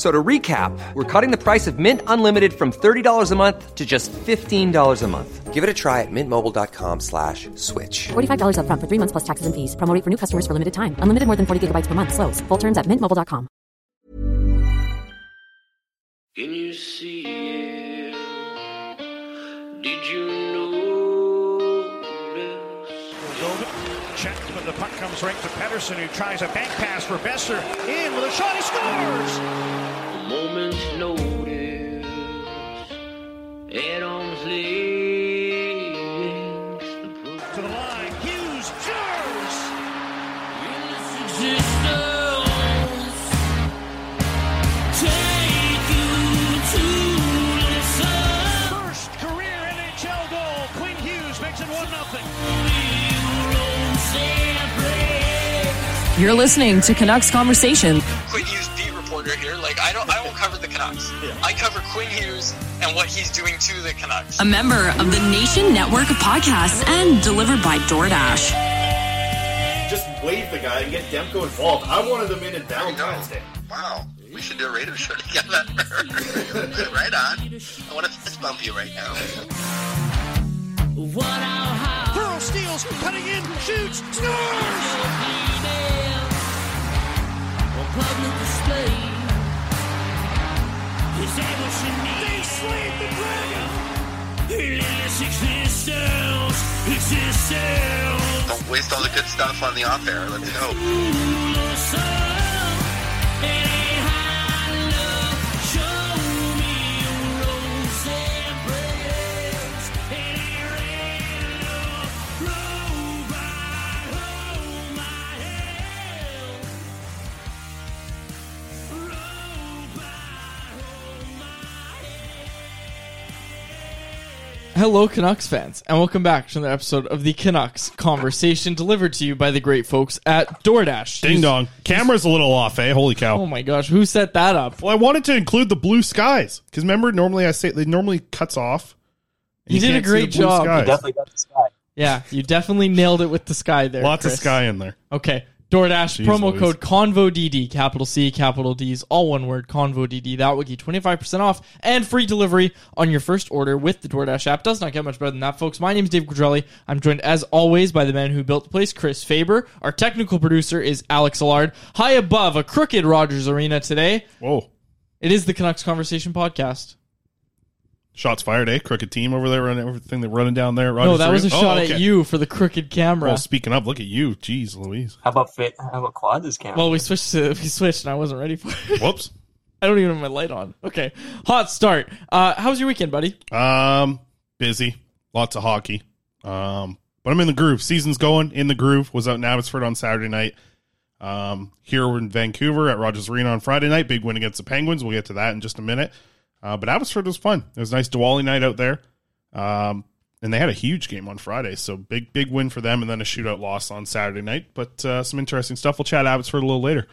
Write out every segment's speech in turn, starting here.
F- So to recap, we're cutting the price of Mint Unlimited from $30 a month to just $15 a month. Give it a try at mintmobile.com slash switch. $45 upfront for three months plus taxes and fees. Promo rate for new customers for limited time. Unlimited more than 40 gigabytes per month. Slows. Full terms at mintmobile.com. Can you see it? Did you notice? Goldman checked, but the puck comes right to Pedersen, who tries a bank pass for Boeser. In with a shot, he scores! A moment's notice. At arm's length. The To the line, Hughes scores! in existence. Take you to the sun. First career NHL goal. Quinn Hughes makes it 1 0. You're listening to Canucks Conversation. Quinn Hughes beat reporter here. Like I don't, I cover the Canucks. I cover Quinn Hughes and what he's doing to the Canucks. a member of the Nation Network of Podcasts and delivered by DoorDash. just wave the guy and get Demko involved. I wanted them in in Valentine's Day. Wow, we should do a radio show together. right on. I want to fist bump you right now. Pearl steals, cutting in, shoots, scores! They slayed the dragon! Don't waste all the good stuff on the off air. Let's go. Hello, Canucks fans, and welcome back to another episode of the Canucks Conversation delivered to you by the great folks at DoorDash. Ding dong. Camera's a little off, eh? Holy cow. Oh my gosh, who set that up? Well, I wanted to include the blue skies because remember, normally I say it normally cuts off. and You did a can't see great the blue job. skies. You got the sky. Yeah, you definitely nailed it with the sky there. Lots Chris. of sky in there. Okay. DoorDash Jeez promo Louise. code ConvoDD, capital C, capital D's, all one word, ConvoDD. That will get 25% off and free delivery on your first order with the DoorDash app. Does not get much better than that, folks. My name is Dave Quadrelli. I'm joined, as always, by the man who built the place, Chris Faber. Our technical producer is Alex Allard. High above a crooked Rogers Arena today, Whoa. it is the Canucks Conversation Podcast. Shots fired, eh? Crooked team over there, running everything they're running down there. no, Rogers that was a Arena. shot Oh, okay. at you for the crooked camera. Well, speaking up, look at you. Jeez Louise. How about fit? How about quad this camera? Well, we switched to we switched, and I wasn't ready for it. Whoops. I don't even have my light on. Okay, hot start. Uh, how was your weekend, buddy? Um, busy. Lots of hockey. Um, but I'm in the groove. Season's going in the groove. Was out in Abbotsford on Saturday night. Um, here we're in Vancouver at Rogers Arena on Friday night. Big win against the Penguins. We'll get to that in just a minute. Uh, but Abbotsford was fun. It was a nice Diwali night out there. Um, and they had a huge game on Friday, so big big win for them, and then a shootout loss on Saturday night. But uh, some interesting stuff. We'll chat Abbotsford a little later.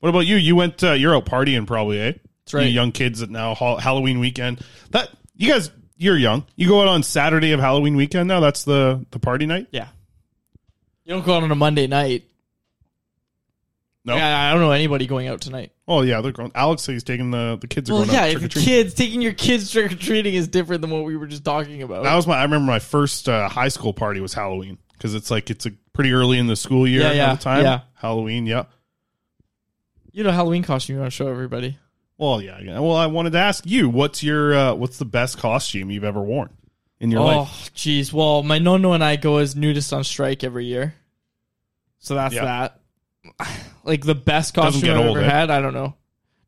What about you? You went. Uh, you're out partying probably, eh? That's right. You young kids at now ha- Halloween weekend. That you guys, you're young. You go out on Saturday of Halloween weekend now. That's the the party night. Yeah. You don't go out on a Monday night. No. Yeah, I don't know anybody going out tonight. Oh yeah, they're going. Alex says he's taking the the kids are Well, going yeah, out trick or treat. kids taking your kids trick or treating is different than what we were just talking about. That was my. I remember my first uh, high school party was Halloween because it's like it's a pretty early in the school year Yeah, yeah, time. yeah. Halloween. Yeah. you know, Halloween costume you want to show everybody. Well, yeah, yeah. Well, I wanted to ask you, what's your uh, what's the best costume you've ever worn in your oh, life? Oh, jeez. Well, my nono and I go as nudist on strike every year, so that's Yeah. that. Like the best costume I've ever eh? had. I don't know.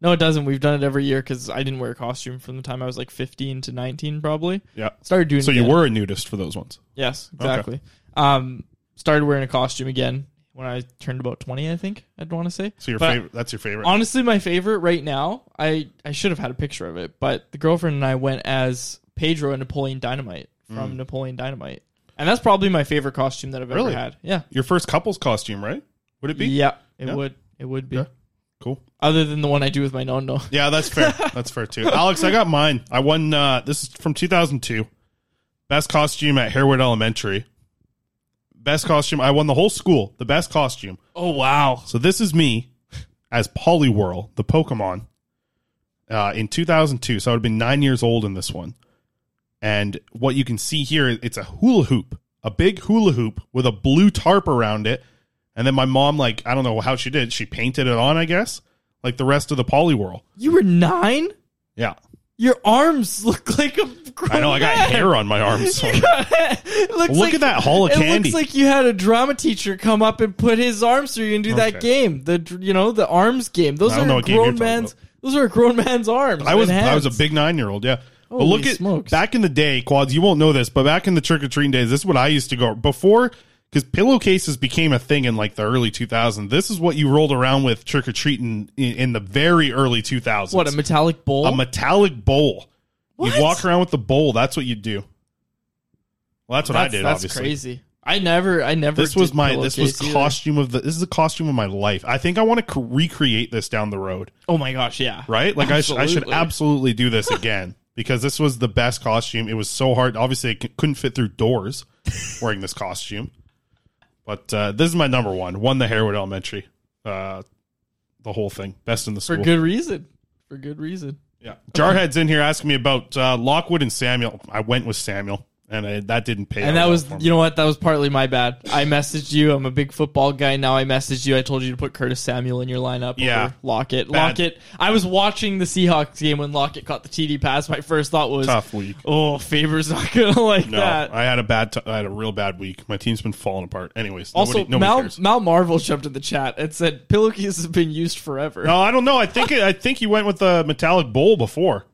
No, it doesn't. We've done it every year because I didn't wear a costume from the time I was like 15 to 19, probably. Yeah. Started doing. So you were a nudist for those ones. Yes, Okay. exactly. Um, started wearing a costume again when I turned about 20, I think I'd want to say. So your But favorite? That's your favorite. Honestly, my favorite right now, I, I should have had a picture of it, but the girlfriend and I went as Pedro and Napoleon Dynamite from Mm. Napoleon Dynamite. And that's probably my favorite costume that I've Really? ever had. Yeah. Your first couple's costume, right? Would it be? Yeah, it Yeah. would. It would be. Yeah. Cool. Other than the one I do with my no-no. Yeah, that's fair. that's fair too. Alex, I got mine. I won. Uh, this is from 2002. Best costume at Harewood Elementary. Best costume. I won the whole school. The best costume. Oh, wow. So this is me as Poliwhirl, the Pokemon, uh, in 2002. So I would have been nine years old in this one. And what you can see here, it's a hula hoop, a big hula hoop with a blue tarp around it. And then my mom, like, I don't know how she did. She painted it on, I guess, like the rest of the Poliwhirl. You were nine? Yeah. Your arms look like a I know I got man. hair on my arms. so- Look like, at that haul of it candy. looks like you had a drama teacher come up and put his arms through you and do that game. The you know the arms game. Those are know a what game you're grown man's. Those are a grown man's arms. I was I was a big nine year old, yeah. but Holy look at back in the day, quads. You won't know this, but back in the trick or treating days, this is what I used to go before because pillowcases became a thing in like the early 2000s. This is what you rolled around with trick or treating in, in the very early 2000s. What a metallic bowl. a metallic bowl. You'd walk around with the bowl. That's what you'd do. Well, that's what I did. That's obviously, crazy. I never. I never. this was my this was pillowcase either. costume of the this is the costume of my life. I think I want to recreate this down the road. Oh my gosh! Yeah. right? Like I, sh- I should Absolutely. absolutely do this again because this was the best costume. It was so hard. Obviously, I c- couldn't fit through doors wearing this costume. But uh, this is my number one. Won the Harewood Elementary, uh, the whole thing, best in the school For good reason. For good reason. Yeah, Jarhead's in here asking me about uh, Lockwood and Samuel. I went with Samuel, and I, that didn't pay. And that was, you know what? That was partly my bad. I messaged you. I'm a big football guy. Now I messaged you. I told you to put Curtis Samuel in your lineup. Yeah. Lockett. Bad. Lockett. I was watching the Seahawks game when Lockett caught the TD pass. My first thought was, tough week. oh, Faber's not gonna like No, that. I had a bad. T- I had a real bad week. My team's been falling apart. Anyways, also, nobody, nobody Mal cares. Mal Marvel jumped in the chat and said pillowcases have been used forever. No, I don't know. I think I think he went with the metallic bowl before.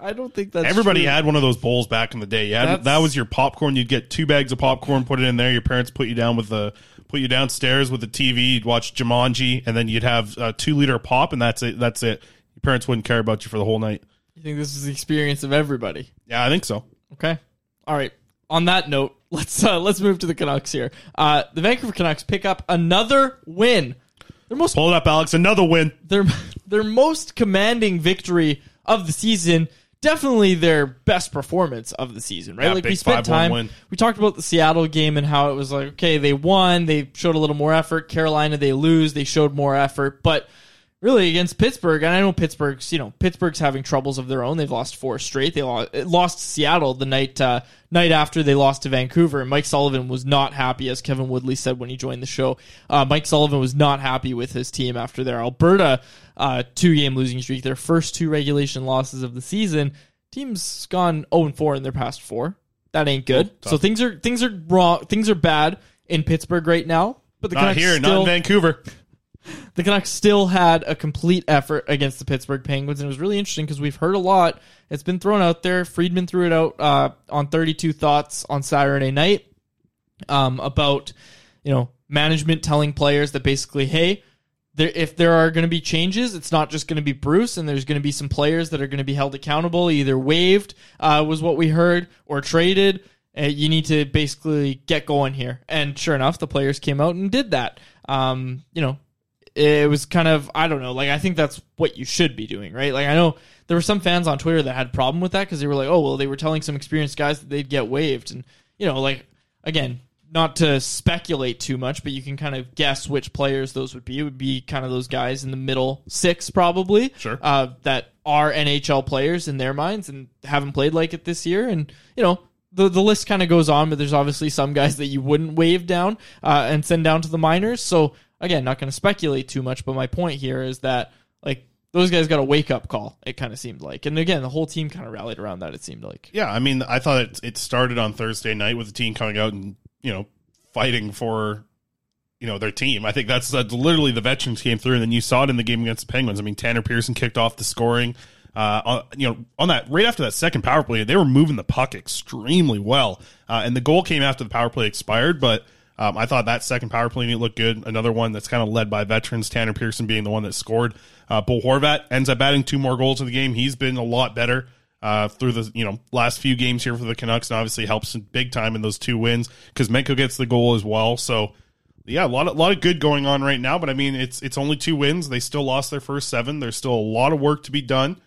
I don't think that's Everybody true. had one of those bowls back in the day. That's- that was your popcorn. You'd get two bags of popcorn, put it in there. Your parents put you down with the put you downstairs with the TV. You'd watch Jumanji, and then you'd have a two liter pop, and that's it. That's it. Your parents wouldn't care about you for the whole night. You think this is the experience of everybody? Yeah, I think so. Okay. All right. On that note, let's uh, let's move to the Canucks here. Uh, the Vancouver Canucks pick up another win. Their most Pull it up, Alex. Another win. their their most commanding victory of the season. Definitely their best performance of the season, right? Yeah, like we spent time. win. We talked about the Seattle game and how it was like, okay, they won, they showed a little more effort. Carolina, they lose, they showed more effort, but really against Pittsburgh, and I know Pittsburgh's, you know, Pittsburgh's having troubles of their own. They've lost four straight. They lost, lost Seattle the night uh, night after they lost to Vancouver. And Mike Sullivan was not happy, as Kevin Woodley said when he joined the show. Uh, Mike Sullivan was not happy with his team after their Alberta uh, two game losing streak, their first two regulation losses of the season. Team's gone 0 4 in their past four. That ain't good. tough. so things are things are wrong. Things are bad in Pittsburgh right now. But the Not Canucks here, still, not in Vancouver. The Canucks still had a complete effort against the Pittsburgh Penguins, and it was really interesting because we've heard a lot. It's been thrown out there. Friedman threw it out uh, on 32 Thoughts on Saturday night um, about you know management telling players that basically, hey, there, if there are going to be changes, it's not just going to be Bruce, and there's going to be some players that are going to be held accountable, either waived, uh, was what we heard, or traded. Uh, you need to basically get going here. And sure enough, the players came out and did that. Um, you know, it was kind of I don't know, like I think that's what you should be doing, right? Like I know there were some fans on Twitter that had a problem with that because they were like, oh well, they were telling some experienced guys that they'd get waived, and you know, like again, not to speculate too much, but you can kind of guess which players those would be. It would be kind of those guys in the middle six, probably, Sure. uh, that are NHL players in their minds and haven't played like it this year, and you know. The, the list kind of goes on, but there's obviously some guys that you wouldn't waive down uh, and send down to the minors. So again, not going to speculate too much, but my point here is that like those guys got a wake up call. It kind of seemed like, and again, the whole team kind of rallied around that. It seemed like. Yeah, I mean, I thought it, it started on Thursday night with the team coming out and you know fighting for you know their team. I think that's, that's literally the veterans came through, and then you saw it in the game against the Penguins. I mean, Tanner Pearson kicked off the scoring. Uh, on, you know, on that right after that second power play, they were moving the puck extremely well, uh, and the goal came after the power play expired. But um, I thought that second power play unit looked good. Another one that's kind of led by veterans, Tanner Pearson being the one that scored. Uh, Horvat ends up adding two more goals in the game. He's been a lot better uh, through the you know last few games here for the Canucks, and obviously helps big time in those two wins because Menko gets the goal as well. So yeah, a lot of lot of good going on right now. But I mean, it's it's only two wins. They still lost their first seven. There's still a lot of work to be done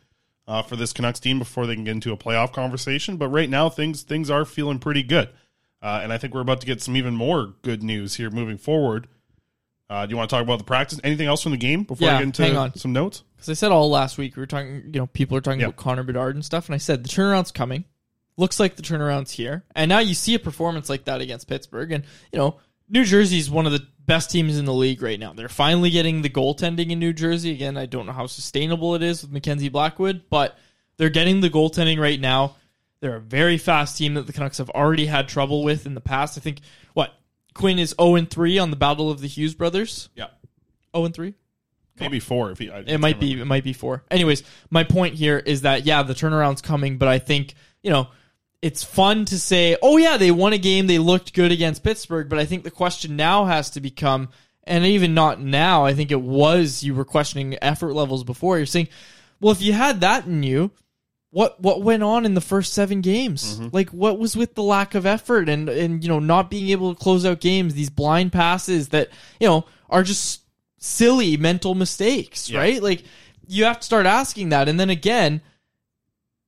uh, for this Canucks team before they can get into a playoff conversation. But right now, things things are feeling pretty good, uh, and I think we're about to get some even more good news here moving forward. Uh, do you want to talk about the practice? Anything else from the game before I get into some notes? Because I said all last week we were talking, you know, people are talking Yeah. about Connor Bedard and stuff, and I said the turnaround's coming. Looks like the turnaround's here, and now you see a performance like that against Pittsburgh, and you know, New Jersey's one of the best teams in the league right now. They're finally getting the goaltending in New Jersey. Again, I don't know how sustainable it is with Mackenzie Blackwood, but they're getting the goaltending right now. They're a very fast team that the Canucks have already had trouble with in the past. I think what Quinn is zero and three on the Battle of the Hughes brothers. Yeah, zero and three. maybe four. If he, It might be. It might be four. Anyways, my point here is that yeah, the turnaround's coming, but I think you know it's fun to say, oh yeah, they won a game, they looked good against Pittsburgh, but I think the question now has to become, and even not now, I think it was you were questioning effort levels before. You're saying, well, if you had that in you, what what went on in the first seven games? Mm-hmm. Like what was with the lack of effort and and you know not being able to close out games, these blind passes that you know are just silly mental mistakes, Yeah. right? Like you have to start asking that, and then again,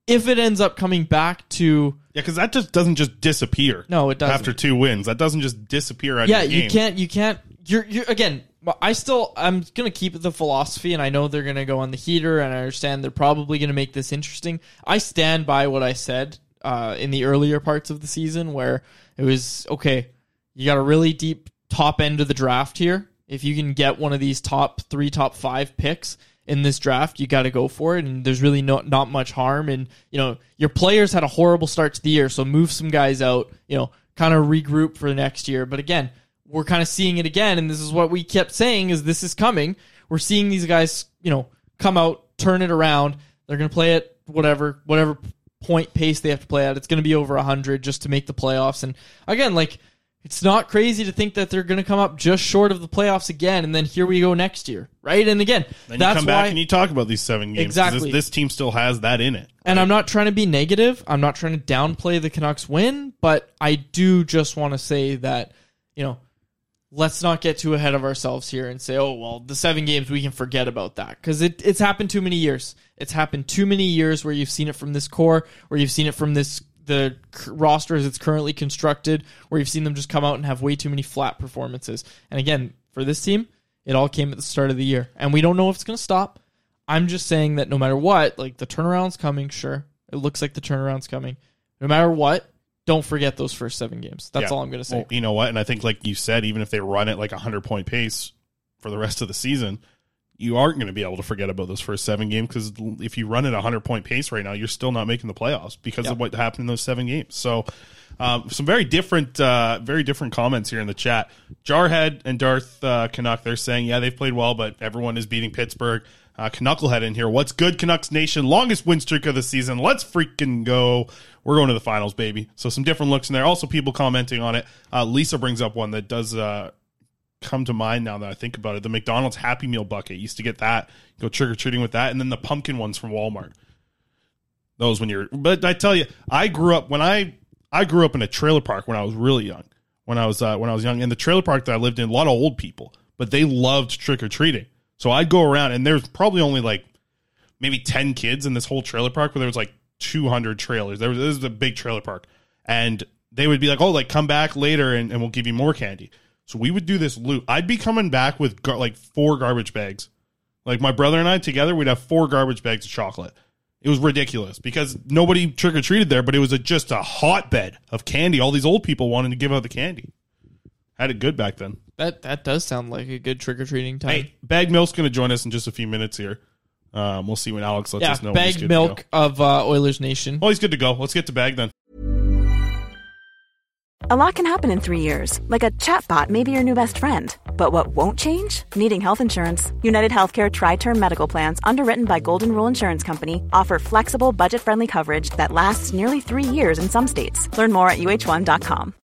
if it ends up coming back to Yeah, because that just doesn't just disappear. No, it doesn't. After two wins, that doesn't just disappear out yeah, of the game. you can't. You can't. You're. You're again. I still. I'm gonna keep the philosophy, and I know they're gonna go on the heater, and I understand they're probably gonna make this interesting. I stand by what I said uh, in the earlier parts of the season, where it was okay. You got a really deep top end of the draft here. If you can get one of these top three, top five picks in this draft, you got to go for it. And there's really not not much harm. And you know your players had a horrible start to the year, so move some guys out. You know, kind of regroup for the next year. But again, we're kind of seeing it again, and this is what we kept saying: is this is coming. We're seeing these guys, you know, come out, turn it around. They're going to play at whatever whatever point pace they have to play at. It's going to be over hundred just to make the playoffs. And again, like it's not crazy to think that they're going to come up just short of the playoffs again, and then here we go next year, right? And again, Then you that's come why. back and you talk about these seven games. Exactly. This, this team still has that in it. And I'm not trying to be negative. I'm not trying to downplay the Canucks win, but I do just want to say that, you know, let's not get too ahead of ourselves here and say, oh, well, the seven games, we can forget about that. Because it, it's happened too many years. It's happened too many years where you've seen it from this core, where you've seen it from this the roster as it's currently constructed, where you've seen them just come out and have way too many flat performances. And again, for this team, it all came at the start of the year. And we don't know if it's going to stop. I'm just saying that no matter what, like the turnaround's coming, sure. It looks like the turnaround's coming. No matter what, don't forget those first seven games. That's Yeah. all I'm going to say. Well, you know what? And I think, like you said, even if they run at like a hundred point pace for the rest of the season, you aren't going to be able to forget about those first seven games because if you run at a hundred point pace right now, you're still not making the playoffs because of what happened in those seven games. So, um, some very different, uh, very different comments here in the chat. Jarhead and Darth uh, Canuck, they're saying, yeah, they've played well, but everyone is beating Pittsburgh. Uh, Knucklehead in here. What's good, Canucks Nation? Longest win streak of the season. Let's freaking go. We're going to the finals, baby. So some different looks in there. Also, people commenting on it. Uh, Lisa brings up one that does uh, come to mind now that I think about it. The McDonald's Happy Meal bucket used to get that, go trick or treating with that, and then the pumpkin ones from Walmart. Those when you're, but I tell you, I grew up when I I grew up in a trailer park when I was really young. When I was uh, when I was young, in the trailer park that I lived in, a lot of old people, but they loved trick or treating. So I'd go around, and there's probably only like maybe ten kids in this whole trailer park, where there was like 200 trailers. There was this is a big trailer park, and they would be like, "Oh, like come back later, and, and we'll give you more candy." So we would do this loop. I'd be coming back with gar- like four garbage bags. Like my brother and I together, we'd have four garbage bags of chocolate. It was ridiculous because nobody trick or treated there, but it was a, just a hotbed of candy. All these old people wanted to give out the candy. Had it good back then. That that does sound like a good trick or treating time. Hey, Bag Milk's going to join us in just a few minutes here. Um, we'll see when Alex lets yeah, us know. when he's bagged good to milk go. of uh, Oilers Nation. Oh, he's good to go. Let's get to Bag then. A lot can happen in three years, like a chatbot may be your new best friend. But what won't change? Needing health insurance. United Healthcare Tri Term Medical Plans, underwritten by Golden Rule Insurance Company, offer flexible, budget friendly coverage that lasts nearly three years in some states. Learn more at uh1.com.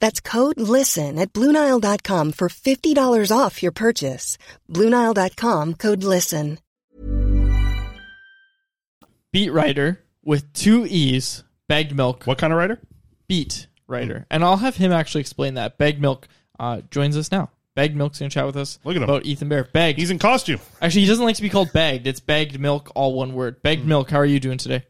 That's code LISTEN at Bluenile.com for $50 off your purchase. Bluenile.com code LISTEN. Beat writer with two E's, bagged milk. What kind of writer? Beat writer. And I'll have him actually explain that. Bagged milk uh, joins us now. Bagged milk's gonna chat with us. Look at him. about Ethan Bear. Bagged. He's in costume. Actually, he doesn't like to be called bagged. It's bagged milk, all one word. Bagged Hmm. milk. How are you doing today?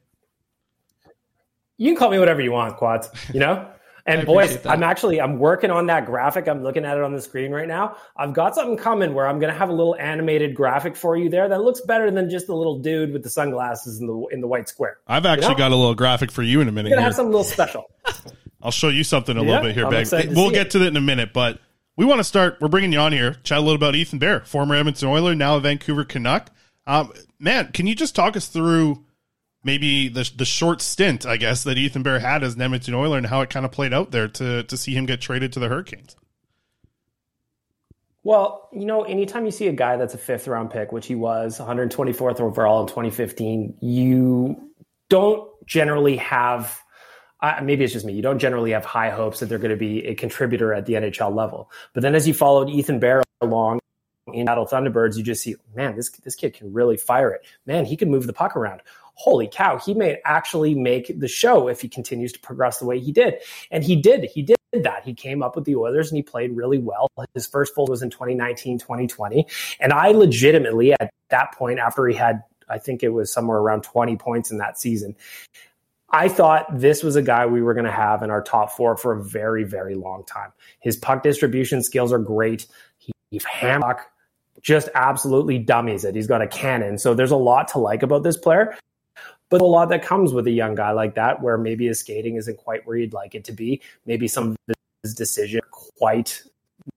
You can call me whatever you want, Quads. You know. And boys. I'm actually I'm working on that graphic. I'm looking at it on the screen right now. I've got something coming where I'm going to have a little animated graphic for you there that looks better than just the little dude with the sunglasses in the in the white square. I've actually You know? got a little graphic for you in a minute gonna here. have something a little special. I'll show you something a Yeah, little bit here, Bag. We'll get it. to that in a minute, but we want to start. We're bringing you on here, chat a little about Ethan Bear, former Edmonton Oiler, now a Vancouver Canuck. Um, man, can you just talk us through maybe the the short stint, I guess, that Ethan Bear had as an Edmonton Oiler and how it kind of played out there to to see him get traded to the Hurricanes? Well, you know, anytime you see a guy that's a fifth round pick, which he was, 124th overall in 2015, you don't generally have. Uh, maybe it's just me. You don't generally have high hopes that they're going to be a contributor at the NHL level. But then, as you followed Ethan Bear along in Seattle Thunderbirds, you just see, man, this this kid can really fire it. Man, he can move the puck around. Holy cow, he may actually make the show if he continues to progress the way he did. And he did. He did that. He came up with the Oilers and he played really well. His first full was in 2019, 2020. And I legitimately, at that point, after he had, I think it was somewhere around 20 points in that season, I thought this was a guy we were going to have in our top four for a very, very long time. His puck distribution skills are great. He, he hammock just absolutely dummies it. He's got a cannon. So there's a lot to like about this player, but a lot that comes with a young guy like that, where maybe his skating isn't quite where you'd like it to be. Maybe some of his decision quite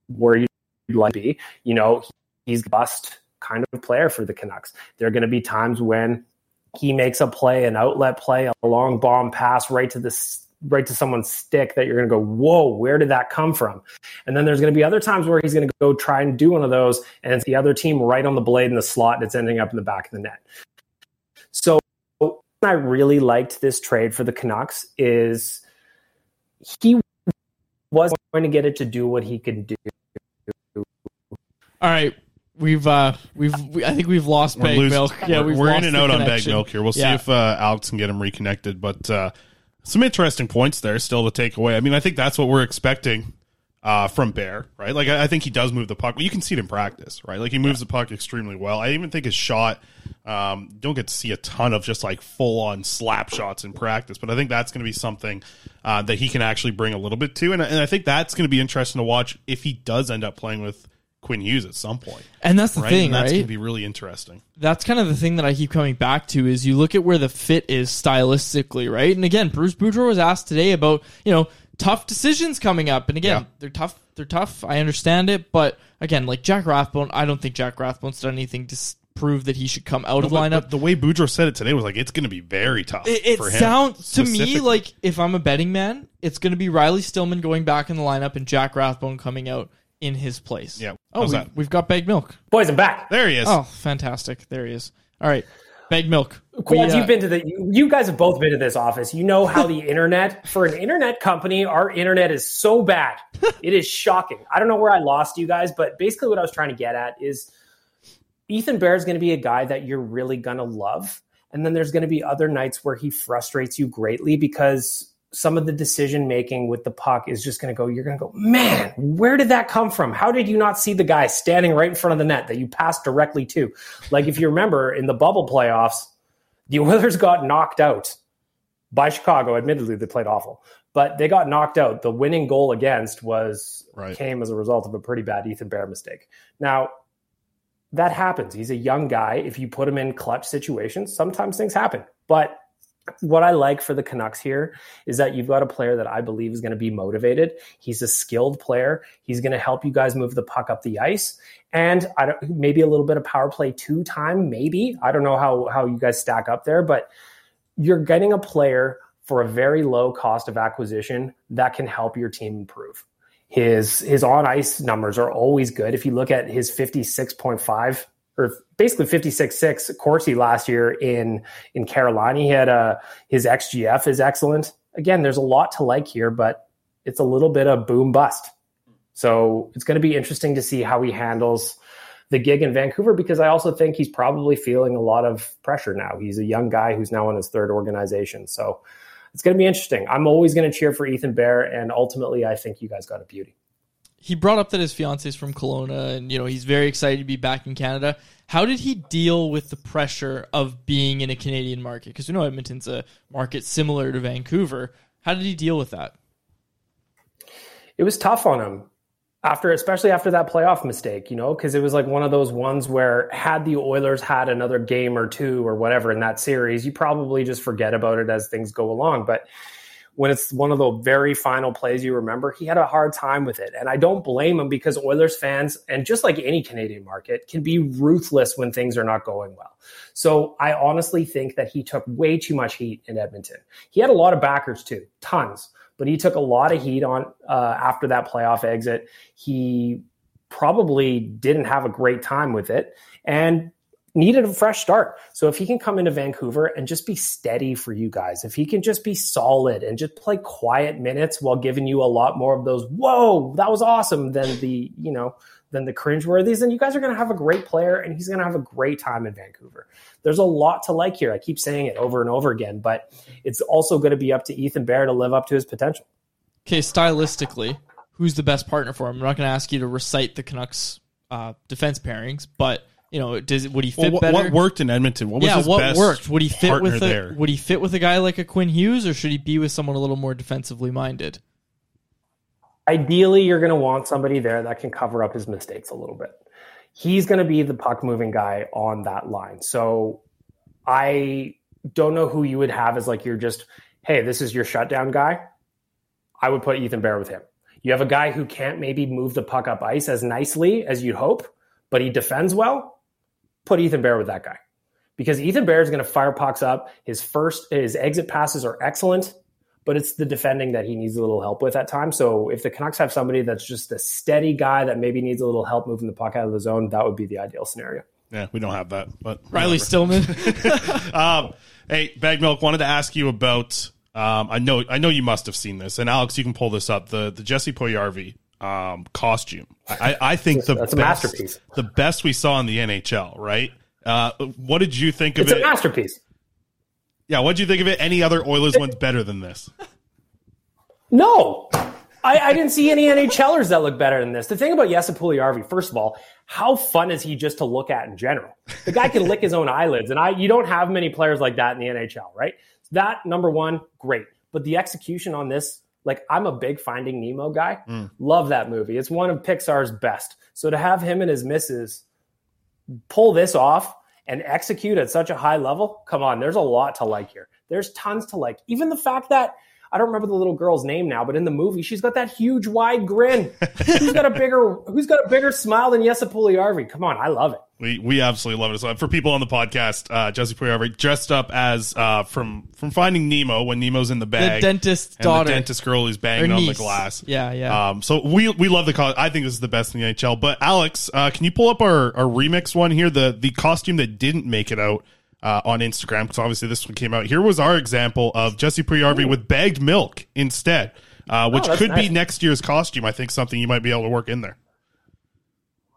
where you'd like to be. You know, he's bust kind of player for the Canucks. There are going to be times when he makes a play, an outlet play, a long bomb pass right to this right to someone's stick that you're going to go, whoa, where did that come from? And then there's going to be other times where he's going to go try and do one of those, and it's the other team right on the blade in the slot, and it's ending up in the back of the net. So I really liked this trade for the Canucks is he was going to get it to do what he could do. All right, we've uh we've we, I think we've lost We're bagged losing- milk. Yeah, we're, we've we're lost in and the out on bag milk here. We'll Yeah. see if uh, Alex can get him reconnected. But uh, some interesting points there still to take away. I mean, I think that's what we're expecting uh, from Bear, right? Like, I, I think he does move the puck. Well, you can see it in practice, right? Like, he moves the puck extremely well. I even think his shot Um, don't get to see a ton of just like full on slap shots in practice, but I think that's going to be something uh, that he can actually bring a little bit to, and, and I think that's going to be interesting to watch if he does end up playing with Quinn Hughes at some point. And that's the thing, And that's right? going to be really interesting. that's kind of the thing that I keep coming back to is you look at where the fit is stylistically, right? And again, Bruce Boudreau was asked today about, you know, tough decisions coming up. And again, Yeah. they're tough. They're tough. I understand it. But again, like Jack Rathbone, I don't think Jack Rathbone's done anything to s- prove that he should come out of the But- lineup. but the way Boudreau said it today was like it's going to be very tough. It, it for him, sounds to me like if I'm a betting man, it's going to be Riley Stillman going back in the lineup and Jack Rathbone coming out in his place. Yeah. Oh, we, that? we've got Bag Milk. Boys, I'm back. there he is. Oh, fantastic! There he is. All right, Bag Milk. Quads, We, uh, you've been to the. You, you guys have both been to this office. You know how the internet, for an internet company, our internet is so bad. It is shocking. I don't know where I lost you guys, but basically what I was trying to get at is Ethan Bear is going to be a guy that you're really going to love, and then there's going to be other nights where he frustrates you greatly because some of the decision making with the puck is just going to go. You're going to go, man, where did that come from? How did you not see the guy standing right in front of the net that you passed directly to? Like if you remember in the bubble playoffs the Oilers got knocked out by Chicago. Admittedly, they played awful, but they got knocked out. The winning goal against was Right. came as a result of a pretty bad Ethan Bear mistake. Now, that happens. He's a young guy. If you put him in clutch situations, sometimes things happen. But what I like for the Canucks here is that you've got a player that I believe is going to be motivated. He's a skilled player. He's going to help you guys move the puck up the ice, and I don't, maybe a little bit of power play two time. Maybe I don't know how how you guys stack up there, but you're getting a player for a very low cost of acquisition that can help your team improve. His his on ice numbers are always good. If you look at his fifty six point five or basically 56-6 Corsi last year in in Carolina. He had a his XGF is excellent. Again, there's a lot to like here, but it's a little bit of boom bust. So it's going to be interesting to see how he handles the gig in Vancouver because I also think he's probably feeling a lot of pressure now. He's a young guy who's now in his third organization. So it's going to be interesting. I'm always going to cheer for Ethan Bear, and ultimately, I think you guys got a beauty. He brought up that his fiance is from Kelowna and you know he's very excited to be back in Canada. How did he deal with the pressure of being in a Canadian market? Because we know Edmonton's a market similar to Vancouver. How did he deal with that? it was tough on him after especially after that playoff mistake you know because it was like one of those ones where had the oilers had another game or two or whatever in that series you probably just forget about it as things go along but when it's one of the very final plays you remember he had a hard time with it. And i don't blame him because oilers fans and just like any canadian market can be ruthless when things are not going well. So i honestly think that he took way too much heat in edmonton. He had a lot of backers too tons but he took a lot of heat on uh, after that playoff exit. He probably didn't have a great time with it. And needed a fresh start. So if he can come into Vancouver and just be steady for you guys, if he can just be solid and just play quiet minutes while giving you a lot more of those, whoa, that was awesome than the, you know, than the cringeworthies, then you guys are going to have a great player and he's going to have a great time in Vancouver. There's a lot to like here. I keep saying it over and over again, but it's also going to be up to Ethan Bear to live up to his potential. Okay, stylistically, who's the best partner for him? I'm not going to ask you to recite the Canucks uh, defense pairings, but you know, does would he Well, fit what, better? what worked in Edmonton? What was yeah, his what best worked? Would he fit with a, there? Would he fit with a guy like a Quinn Hughes, or should he be with someone a little more defensively minded? Ideally, you're going to want somebody there that can cover up his mistakes a little bit. He's going to be the puck moving guy on that line. So I don't know who you would have as like you're just, hey, this is your shutdown guy. I would put Ethan Bear with him. You have a guy who can't maybe move the puck up ice as nicely as you'd hope, but he defends well. Put Ethan Bear with that guy because Ethan Bear is going to fire pucks up. His first, his exit passes are excellent, but it's the defending that he needs a little help with at times. So if the Canucks have somebody that's just a steady guy that maybe needs a little help moving the puck out of the zone, that would be the ideal scenario. Yeah, we don't have that. But Riley whatever. Stillman. um, hey, Bag Milk wanted to ask you about. Um, I know, I know you must have seen this, and Alex, you can pull this up. The the Jesse Puljujärvi um, costume. I, I think the That's a best, masterpiece. The best we saw in the NHL. Right? Uh, what did you think of It's it? a masterpiece. yeah, what did you think of it? Any other Oilers ones better than this? No, I, I didn't see any NHLers that look better than this. The thing about Jesse Puljujärvi, first of all, how fun is he just to look at in general? The guy can lick his own eyelids, and I you don't have many players like that in the NHL, right? That number one, great, but the execution on this, like I'm a big Finding Nemo guy. Mm. Love that movie. It's one of Pixar's best. So to have him and his missus pull this off and execute at such a high level, come on, there's a lot to like here. There's tons to like. Even the fact that I don't remember the little girl's name now, but in the movie, she's got that huge wide grin. who's got a bigger Who's got a bigger smile than Jesse Puljujärvi? Come on, I love it. We we absolutely love it. So for people on the podcast, uh, Jesse Puljujärvi dressed up as uh, from from Finding Nemo when Nemo's in the bag, dentist's and daughter. the dentist girl who's banging on the glass. Yeah, yeah. Um, so we we love the. Co- I think this is the best in the NHL. But Alex, uh, can you pull up our our remix one here? The the costume that didn't make it out. Uh, on Instagram, because obviously this one came out. Here was our example of Jesse Puljujärvi with bagged milk instead, uh, which Oh, that's could be next year's costume. I think something you might be able to work in there.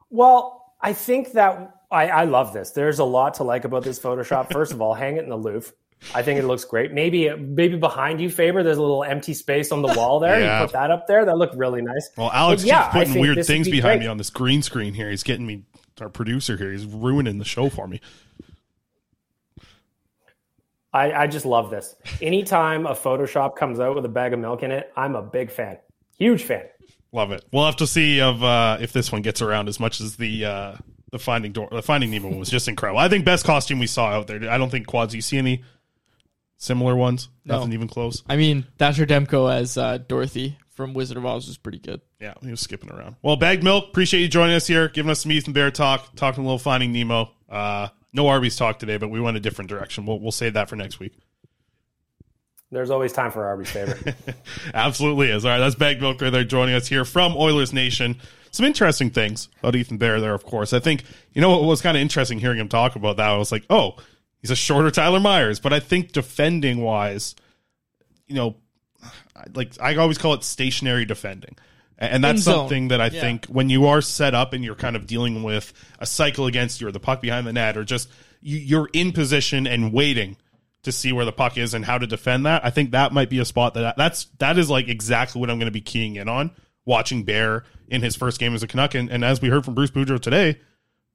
Well, I think that I, I love this. There's a lot to like about this Photoshop. First of all, hang it in the Louvre. I think it looks great. Maybe maybe behind you, Faber, there's a little empty space on the wall there. Yeah. You put that up there. That looked really nice. Well, Alex But yeah, keeps putting weird things be behind great. me on this green screen here. He's getting me, our producer here. He's ruining the show for me. I, I just love this. Anytime a Photoshop comes out with a bag of milk in it, I'm a big fan. Huge fan. Love it. We'll have to see of uh, if this one gets around as much as the uh, the Finding Door, the Finding Nemo one was just incredible. I think best costume we saw out there. I don't think quads. You see any similar ones? No. Nothing even close. I mean, Thatcher Demko as uh, Dorothy from Wizard of Oz was pretty good. Yeah, he was skipping around. Well, Bagged Milk, appreciate you joining us here, giving us some Ethan Bear talk, talking a little Finding Nemo. Uh, no Arby's talk today, but we went a different direction. We'll we'll save that for next week. There's always time for Arby's favorite. Absolutely is. All right, that's Bag Milk right there joining us here from Oilers Nation. Some interesting things about Ethan Bear there, of course. I think, you know what was kind of interesting hearing him talk about that? I was like, oh, he's a shorter Tyler Myers. But I think defending wise, you know, like I always call it stationary defending. And that's something that I Yeah. think when you are set up and you're kind of dealing with a cycle against you or the puck behind the net or just you're in position and waiting to see where the puck is and how to defend that. I think that might be a spot that that's that is like exactly what I'm going to be keying in on watching Bear in his first game as a Canuck. And, and as we heard from Bruce Boudreau today,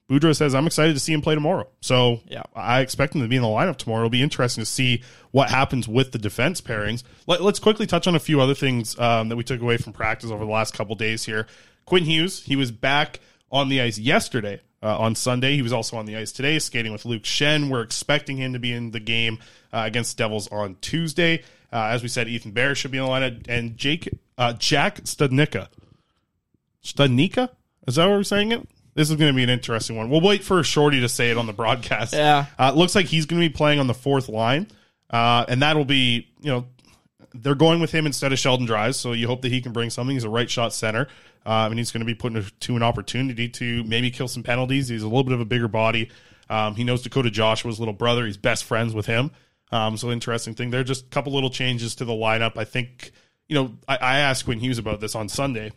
Boudreau says I'm excited to see him play tomorrow. So Yeah. I expect him to be in the lineup tomorrow. It'll be interesting to see what happens with the defense pairings. Let, us quickly touch on a few other things um, that we took away from practice over the last couple days here. Quinn Hughes, he was back on the ice yesterday. Uh, on Sunday, he was also on the ice today, skating with Luke Schenn. We're expecting him to be in the game uh, against Devils on Tuesday. Uh, as we said, Ethan Bear should be in the lineup, and Jake uh, Jack Studnicka. Studnicka? Is that what we're saying it? This is going to be an interesting one. We'll wait for Shorty to say it on the broadcast. Yeah. Uh, it looks like he's going to be playing on the fourth line. Uh, and that'll be, you know, they're going with him instead of Sheldon Dries. So you hope that he can bring something. He's a right shot center. Um, and he's going to be put into an opportunity to maybe kill some penalties. He's a little bit of a bigger body. Um, he knows Dakota Joshua's little brother. He's best friends with him. Um, so interesting thing. There just a couple little changes to the lineup. I think, you know, I, I asked Quinn Hughes about this on Sunday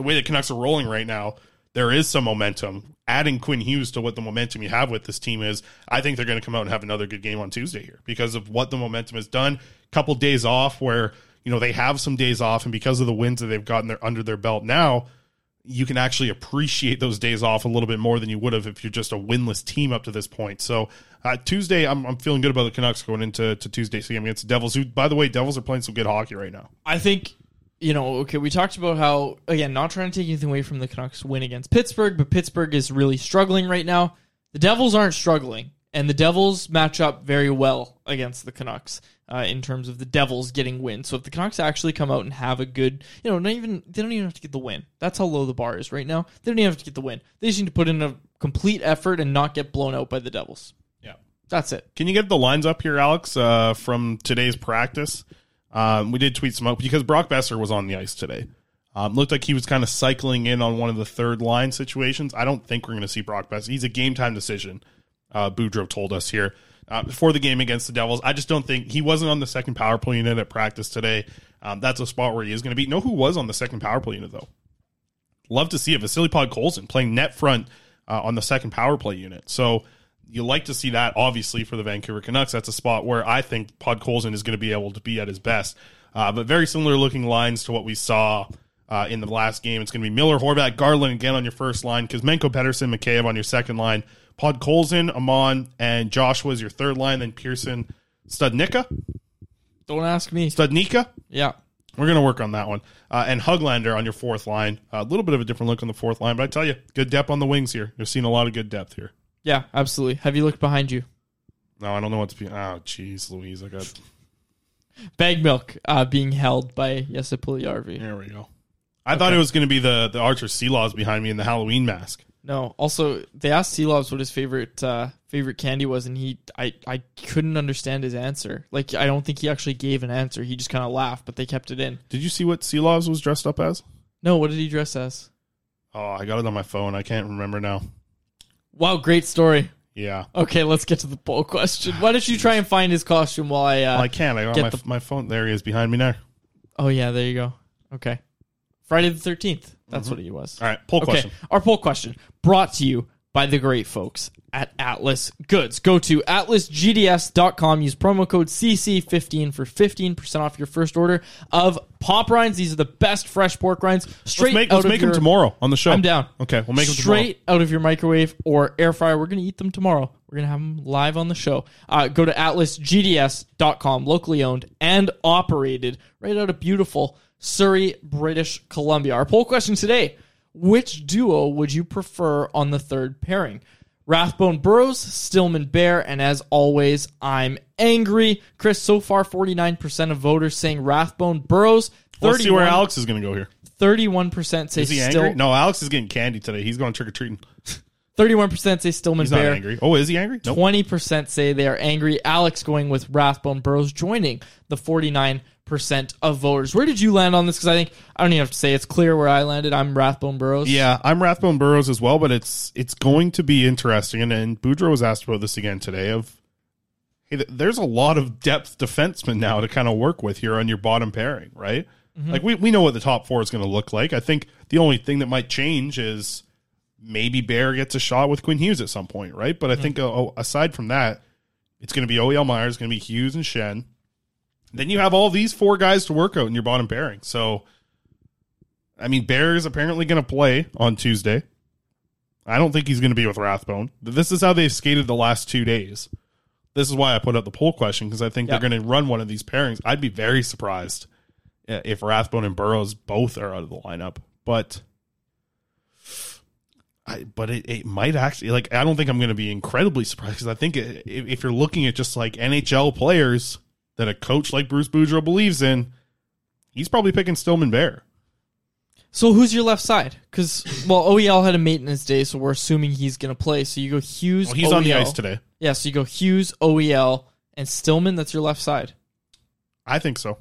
the way the Canucks are rolling right now, there is some momentum. Adding Quinn Hughes to what the momentum you have with this team is, I think they're going to come out and have another good game on Tuesday here because of what the momentum has done. Couple days off where you know they have some days off, and because of the wins that they've gotten their, under their belt now, you can actually appreciate those days off a little bit more than you would have if you're just a winless team up to this point. So uh, Tuesday, I'm, I'm feeling good about the Canucks going into to Tuesday's game against the Devils. Who, by the way, Devils are playing some good hockey right now. I think you know, okay, we talked about how again, not trying to take anything away from the Canucks win against Pittsburgh, but Pittsburgh is really struggling right now. The Devils aren't struggling, and the Devils match up very well against the Canucks uh, in terms of the Devils getting wins. So if the Canucks actually come out and have a good, you know, not even they don't even have to get the win. That's how low the bar is right now. They don't even have to get the win. They just need to put in a complete effort and not get blown out by the Devils. Yeah. That's it. Can you get the lines up here, Alex, uh, from today's practice? Um, we did tweet some out because Brock Boeser was on the ice today. Um, looked like he was kind of cycling in on one of the third line situations. I don't think we're going to see Brock Boeser. He's a game time decision. Uh, Boudreau told us here uh, before the game against the Devils. I just don't think he wasn't on the second power play unit at practice today. Um, that's a spot where he is going to be. Know who was on the second power play unit though? Love to see it. Vasily Podkolzin playing net front uh, on the second power play unit. So you like to see that, obviously, for the Vancouver Canucks. That's a spot where I think Podkolzin is going to be able to be at his best. Uh, but very similar looking lines to what we saw uh, in the last game. It's going to be Miller, Horvat, Garland again on your first line, Kuzmenko, Pettersson, Mikheyev on your second line, Pod Colson, Aman, and Joshua is your third line, then Pearson, Studnicka, Don't ask me. Studnicka. Yeah. We're going to work on that one. Uh, and Höglander on your fourth line. A little bit of a different look on the fourth line, but I tell you, good depth on the wings here. You're seeing a lot of good depth here. Yeah, absolutely. Have you looked behind you? No, I don't know what's be. Oh, jeez, Louise, I got. Bag milk uh, being held by Puljujärvi. There we go. I thought it was going to be the the Archer Sealaws behind me in the Halloween mask. No. Also, they asked Silovs what his favorite uh, favorite candy was, and he I I couldn't understand his answer. Like I don't think he actually gave an answer. He just kind of laughed, but they kept it in. Did you see what Silovs was dressed up as? No, what did he dress as? Oh, I got it on my phone. I can't remember now. Wow, great story. Yeah. Okay, let's get to the poll question. Why don't you try and find his costume while I? Uh, Well, I can't. I got my, the- my phone. There he is behind me now. Oh yeah, there you go. Okay. Friday the thirteenth. That's what he was. All right, poll Okay, question. Our poll question brought to you by the great folks at Atlas Goods. Go to atlasgds.com. Use promo code CC15 for 15% off your first order of pop rinds. These are the best fresh pork rinds. Straight let's make, out let's of make your, them tomorrow on the show. I'm down. Okay, we'll make them tomorrow. straight out of your microwave or air fryer. We're going to eat them tomorrow. We're going to have them live on the show. Uh, go to atlasgds.com, locally owned and operated right out of beautiful Surrey, British Columbia. Our poll question today Which duo would you prefer on the third pairing? Rathbone Burroughs, Stillman Bear, and as always, I'm angry. Chris, so far, 49% of voters saying Rathbone Burroughs. Let's see where Alex is going to go here. 31% say Is he still. No, Alex is getting candy today. He's going trick or treating. 31% say Stillman He's not Bear. angry. Oh, is he angry? Nope. 20% say they are angry. Alex going with Rathbone Burroughs joining the 49% of voters. Where did you land on this? Because I think I don't even have to say it's clear where I landed. I'm Rathbone Burroughs. Yeah, I'm Rathbone Burroughs as well, but it's it's going to be interesting. And, and Boudreau was asked about this again today. Of hey, there's a lot of depth defensemen now to kind of work with here on your bottom pairing, right? Mhm. Like we we know what the top four is going to look like. I think the only thing that might change is maybe Bear gets a shot with Quinn Hughes at some point, right? But I think uh, aside from that, it's going to be OEL Myers, going to be Hughes and Schenn. Then you have all these four guys to work out in your bottom pairing. So, I mean, Bear is apparently going to play on Tuesday. I don't think he's going to be with Rathbone. This is how they've skated the last two days. This is why I put up the poll question because I think Yeah. they're going to run one of these pairings. I'd be very surprised uh, if Rathbone and Burroughs both are out of the lineup. But I, but it, it might actually like I don't think I'm going to be incredibly surprised because I think it, if, if you're looking at just like NHL players that a coach like Bruce Boudreau believes in, he's probably picking Stillman Bear. So who's your left side? Because well, OEL had a maintenance day, so we're assuming he's going to play. So you go Hughes. Well, he's on the ice today. Yeah, so you go Hughes, OEL, and Stillman. That's your left side. I think so.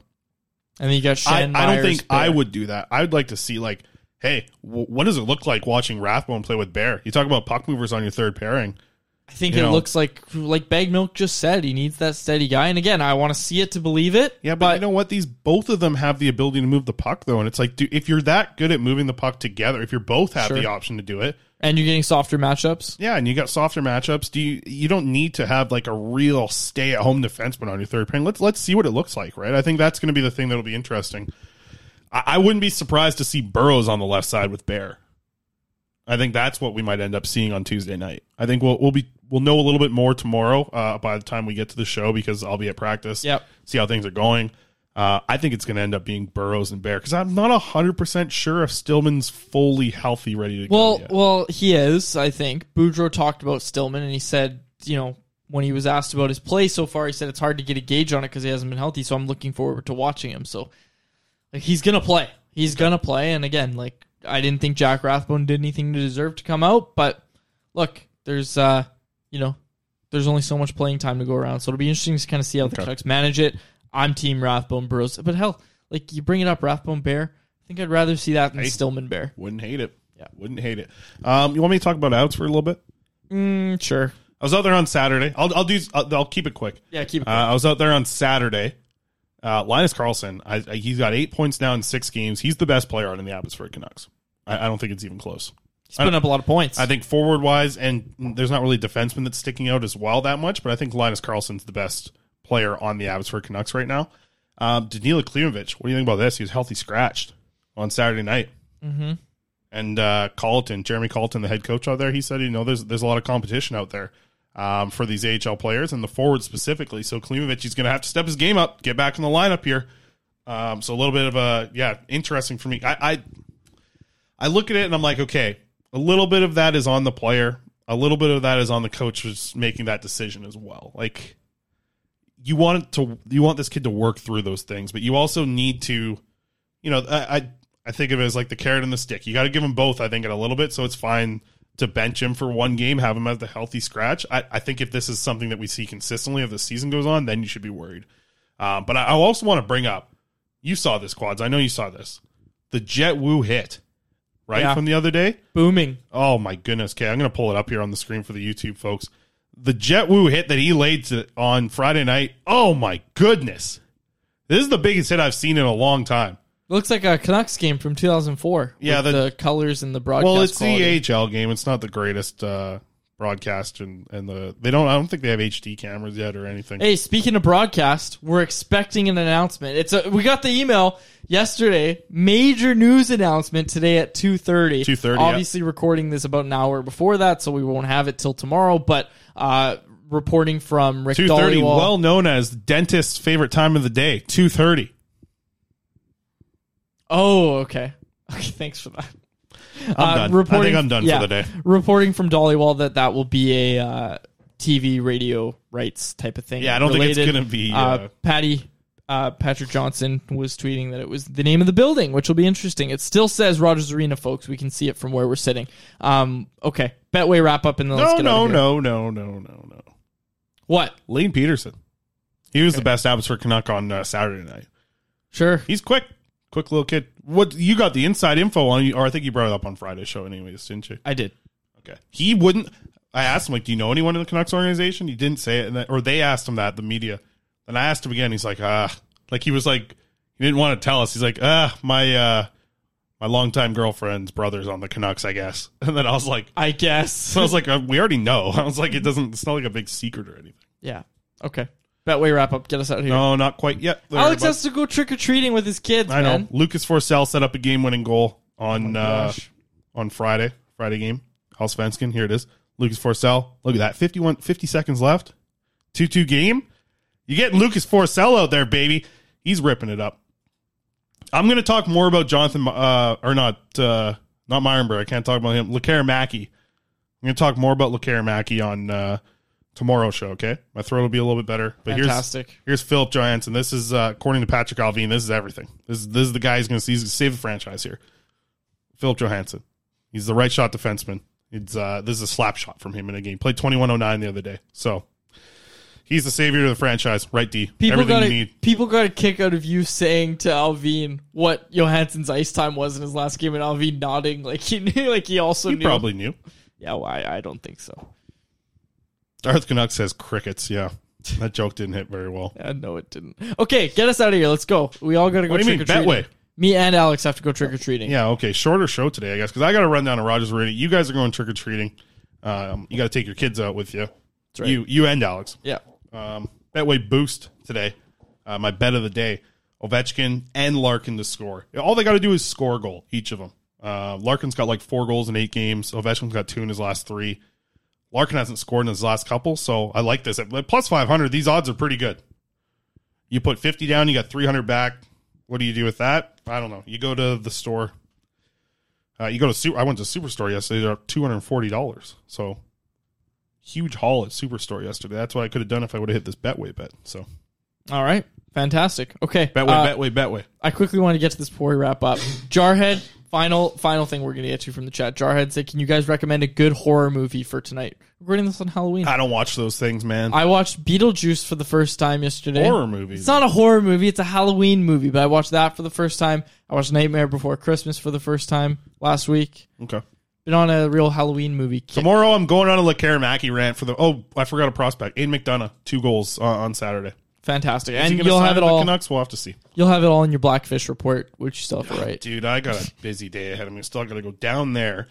And then you got I, I don't think I would do that. I would like to see like, hey, w- what does it look like watching Rathbone play with Bear? You talk about puck movers on your third pairing. I think You it know. looks like like BaggedMilk just said. He needs that steady guy. And again, I want to see it to believe it. Yeah, but, you know what? These both of them have the ability to move the puck though, and it's like, dude, if you're that good at moving the puck together, if you're both have Sure. the option to do it, And you're getting softer matchups. yeah, and you got softer matchups, do you? You don't need to have like a real stay at home defenseman on your third pairing. Let's let's see what it looks like, right? I think that's going to be the thing that'll be interesting. I, I wouldn't be surprised to see Burroughs on the left side with Bear. I think that's what we might end up seeing on Tuesday night. I think we'll we'll be we'll know a little bit more tomorrow uh, by the time we get to the show because I'll be at practice. Yep. See how things are going. Uh, I think it's going to end up being Burroughs and Bear because I'm not hundred percent sure if Stillman's fully healthy, ready to Well, go. Yet. well, he is. I think Boudreau talked about Stillman, and he said, you know, when he was asked about his play so far, he said it's hard to get a gauge on it because he hasn't been healthy. So I'm looking forward to watching him. So, like, he's gonna play. He's gonna play. And again, like, I didn't think Jack Rathbone did anything to deserve to come out, but look, there's, uh, you know, there's only so much playing time to go around. So it'll be interesting to kind of see how the Okay. Canucks manage it. I'm Team Rathbone Bros. but hell, like you bring it up, Rathbone Bear. I think I'd rather see that than Hey. Stillman Bear. Wouldn't hate it. Yeah, wouldn't hate it. Um, you want me to talk about outs for a little bit? Mm, sure. I was out there on Saturday. I'll I'll do. I'll, I'll keep it quick. Yeah, keep it Uh, I was out there on Saturday. Uh, Linus Karlsson. I, I, he's got eight points now in six games. He's the best player out in the Abbotsford Canucks. I, I don't think it's even close. He's putting up a lot of points. I think forward wise, and there's not really a defenseman that's sticking out as well that much, but I think Linus Karlsson's the best player on the Abbotsford Canucks right now. Um, Danila Klimovich, what do you think about this? He was healthy scratched on Saturday night. Mm-hmm. And uh, Colliton, Jeremy Colliton, the head coach out there, he said, you know, there's there's a lot of competition out there um, for these AHL players and the forwards specifically. So Klimovich, he's going to have to step his game up, get back in the lineup here. Um, so a little bit of a yeah, interesting for me. I, I I look at it and I'm like, okay, a little bit of that is on the player, a little bit of that is on the coach who's making that decision as well. Like you want to you want this kid to work through those things, but you also need to, you know, I I, think of it as like the carrot and the stick. You got to give them both. I think in a little bit, so it's fine to bench him for one game, have him as the healthy scratch. I, I think if this is something that we see consistently as the season goes on, then you should be worried. Um, but I, I also want to bring up, you saw this quads. I know you saw this, the Jett Woo hit, right Yeah. from the other day. Booming. Oh my goodness. Okay, I'm gonna pull it up here on the screen for the YouTube folks. The Jett Woo hit that he laid to, on Friday night. Oh my goodness. This is the biggest hit I've seen in a long time. Looks like a Canucks game from 2004. Yeah, with the- the, colors and the broadcast. well, it's quality. the AHL game. It's not the greatest uh, broadcast, and and the they don't. I don't think they have HD cameras yet or anything. Hey, speaking of broadcast, we're expecting an announcement. It's a, we got the email yesterday. Major news announcement today at two thirty. 2:30, yeah. Obviously, recording this about an hour before that, so we won't have it till tomorrow. But uh, reporting from Rick Two thirty, Dhaliwal. well known as dentist's favorite time of the day. Two thirty. Oh, okay. Okay, thanks for that. Uh, I'm done. I think I'm done for the day. Reporting from Dhaliwal that that will be a uh, TV radio rights type of thing. Yeah, I don't think it's gonna be, Uh, uh, Patty uh, Patrick Johnston was tweeting that it was the name of the building, which will be interesting. It still says Rogers Arena, folks. We can see it from where we're sitting. Um, okay, Betway wrap up and then let's No, get no, out of here. no, no, no, no, no. What? Lane Pederson. He was the best Abbotsford Canuck on uh, Saturday night. Sure. He's quick. Quick little kid. What you got the inside info on or I think you brought it up on Friday's show anyways, didn't you? I did. Okay. He wouldn't I asked him like, Do you know anyone in the Canucks organization? He didn't say it and or they asked him that, the media. Then I asked him again, he's like, ah like he was like he didn't want to tell us. He's like, ah, my uh my longtime girlfriend's brother's on the Canucks, I guess. And then I was like, I guess. So I was like, uh, we already know. I was like, it doesn't. It's not like a big secret or anything. Yeah. Okay. Betway wrap up. Get us out of here. No, not quite yet. there, Alex but- has to go trick or treating with his kids. I know. man. Lucas Forsell set up a game-winning goal on Oh uh, gosh. on Friday. Friday game. Allsvenskan. Here it is. Lucas Forsell. Look at that. 51, 50 seconds left. Two-two game. You get Lucas Forsell out there, baby. He's ripping it up. I'm going to talk more about Jonathan, uh, or not, uh, not Myrenberg. I can't talk about him. Lekkerimäki. I'm going to talk more about Lekkerimäki on uh, tomorrow's show. Okay, my throat will be a little bit better. But Fantastic. here's here's Philip Johansson. This is uh, according to Patrik Allvin. This is everything. This is this is the guy who's going to he's gonna save the franchise here. Philip Johansson. He's the right shot defenseman. It's uh, this is a slap shot from him in a game. Played 2109 the other day. So he's the savior of the franchise. Right D. People everything got you a, need. people got a kick out of you saying to Allvin what Johansson's ice time was in his last game, and Allvin nodding like he knew, like he also He knew. probably knew. Yeah, well, I, I don't think so. Darth Canuck says crickets. Yeah, that joke didn't hit very well. No, it didn't. Okay, get us out of here. Let's go. We all got to go What do you mean, or treating. Betway? Me and Alex have to go trick or treating. Yeah, okay. Shorter show today, I guess, because I got to run down to Rogers Arena. You guys are going trick or treating. Um, you got to take your kids out with you. right. You, you and Alex. Yeah. Um, Betway boost today. Uh, my bet of the day: Ovechkin and Larkin to score. All they got to do is score a goal, each of them. Uh, Larkin's got like four goals in eight games. Ovechkin's got two in his last three. Larkin hasn't scored in his last couple, so I like this. At plus five hundred, these odds are pretty good. You put fifty down, you got three hundred back. What do you do with that? I don't know. You go to the store. Uh, you go to super. I went to Superstore yesterday. They're up two hundred and forty dollars. So huge haul at Superstore yesterday. That's what I could have done if I would have hit this Betway bet. So All right. Fantastic. Okay. Betway, uh, Betway, Betway. I quickly want to get to this before we wrap up. Jarhead, final final thing we're gonna get to from the chat. Jarhead said, "Can you guys recommend a good horror movie for tonight?" Recording this on Halloween. I don't watch those things, man. I watched Beetlejuice for the first time yesterday. Horror movie. It's not a horror movie. It's a Halloween movie. But I watched that for the first time. I watched Nightmare Before Christmas for the first time last week. Okay. Been on a real Halloween movie. kick. Tomorrow I'm going on a Lekkerimäki rant for the. Oh, I forgot a prospect. Aidan McDonough, two goals on, on Saturday. Fantastic, Is he and gonna you'll sign have it with the all. Canucks. We'll have to see. You'll have it all in your Blackfish report, which you still have to write. Dude, I got a busy day ahead of me. Still got to go down there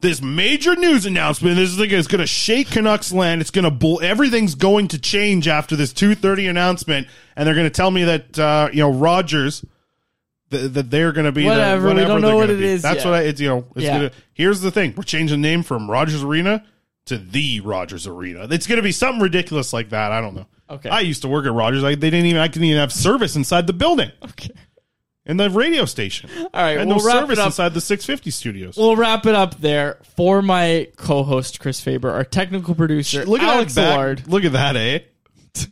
this major news announcement. This thing is going to shake Canucks land. It's going to bull. Everything's going to change after this two thirty announcement, and they're going to tell me that uh, you know Rogers that, that they're going to be Whatever, The, we don't they're know what gonna it be. is That's yet. what I. It's you know. It's Yeah. gonna, here's the thing: we're changing the name from Rogers Arena to the Rogers Arena. It's going to be something ridiculous like that. I don't know. Okay. I used to work at Rogers. I, they didn't even. I couldn't even have service inside the building. Okay. And the radio station. All right, and we'll no wrap it service up. inside the 650 studios. We'll wrap it up there for my co-host Chris Faber, our technical producer Look at Alex that back- Allard. Look at that, eh?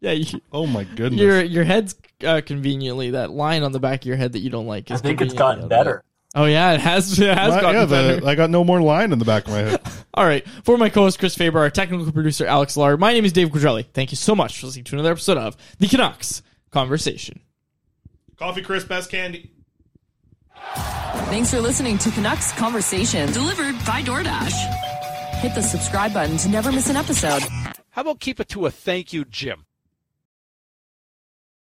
Yeah, you, Oh my goodness. your your head's uh, conveniently that line on the back of your head that you don't like. Is I think it's gotten on there. better. Oh yeah, it has. It has My- gotten yeah, the- better. I got no more line in the back of my head. All right. For my co-host Chris Faber, our technical producer Alex Allard, my name is Dave Quadrelli. Thank you so much for listening to another episode of the Canucks Conversation. Coffee Chris, best candy. Thanks for listening to Canucks Conversation, delivered by DoorDash. Hit the subscribe button to never miss an episode. How about keep it to a thank you, Jim?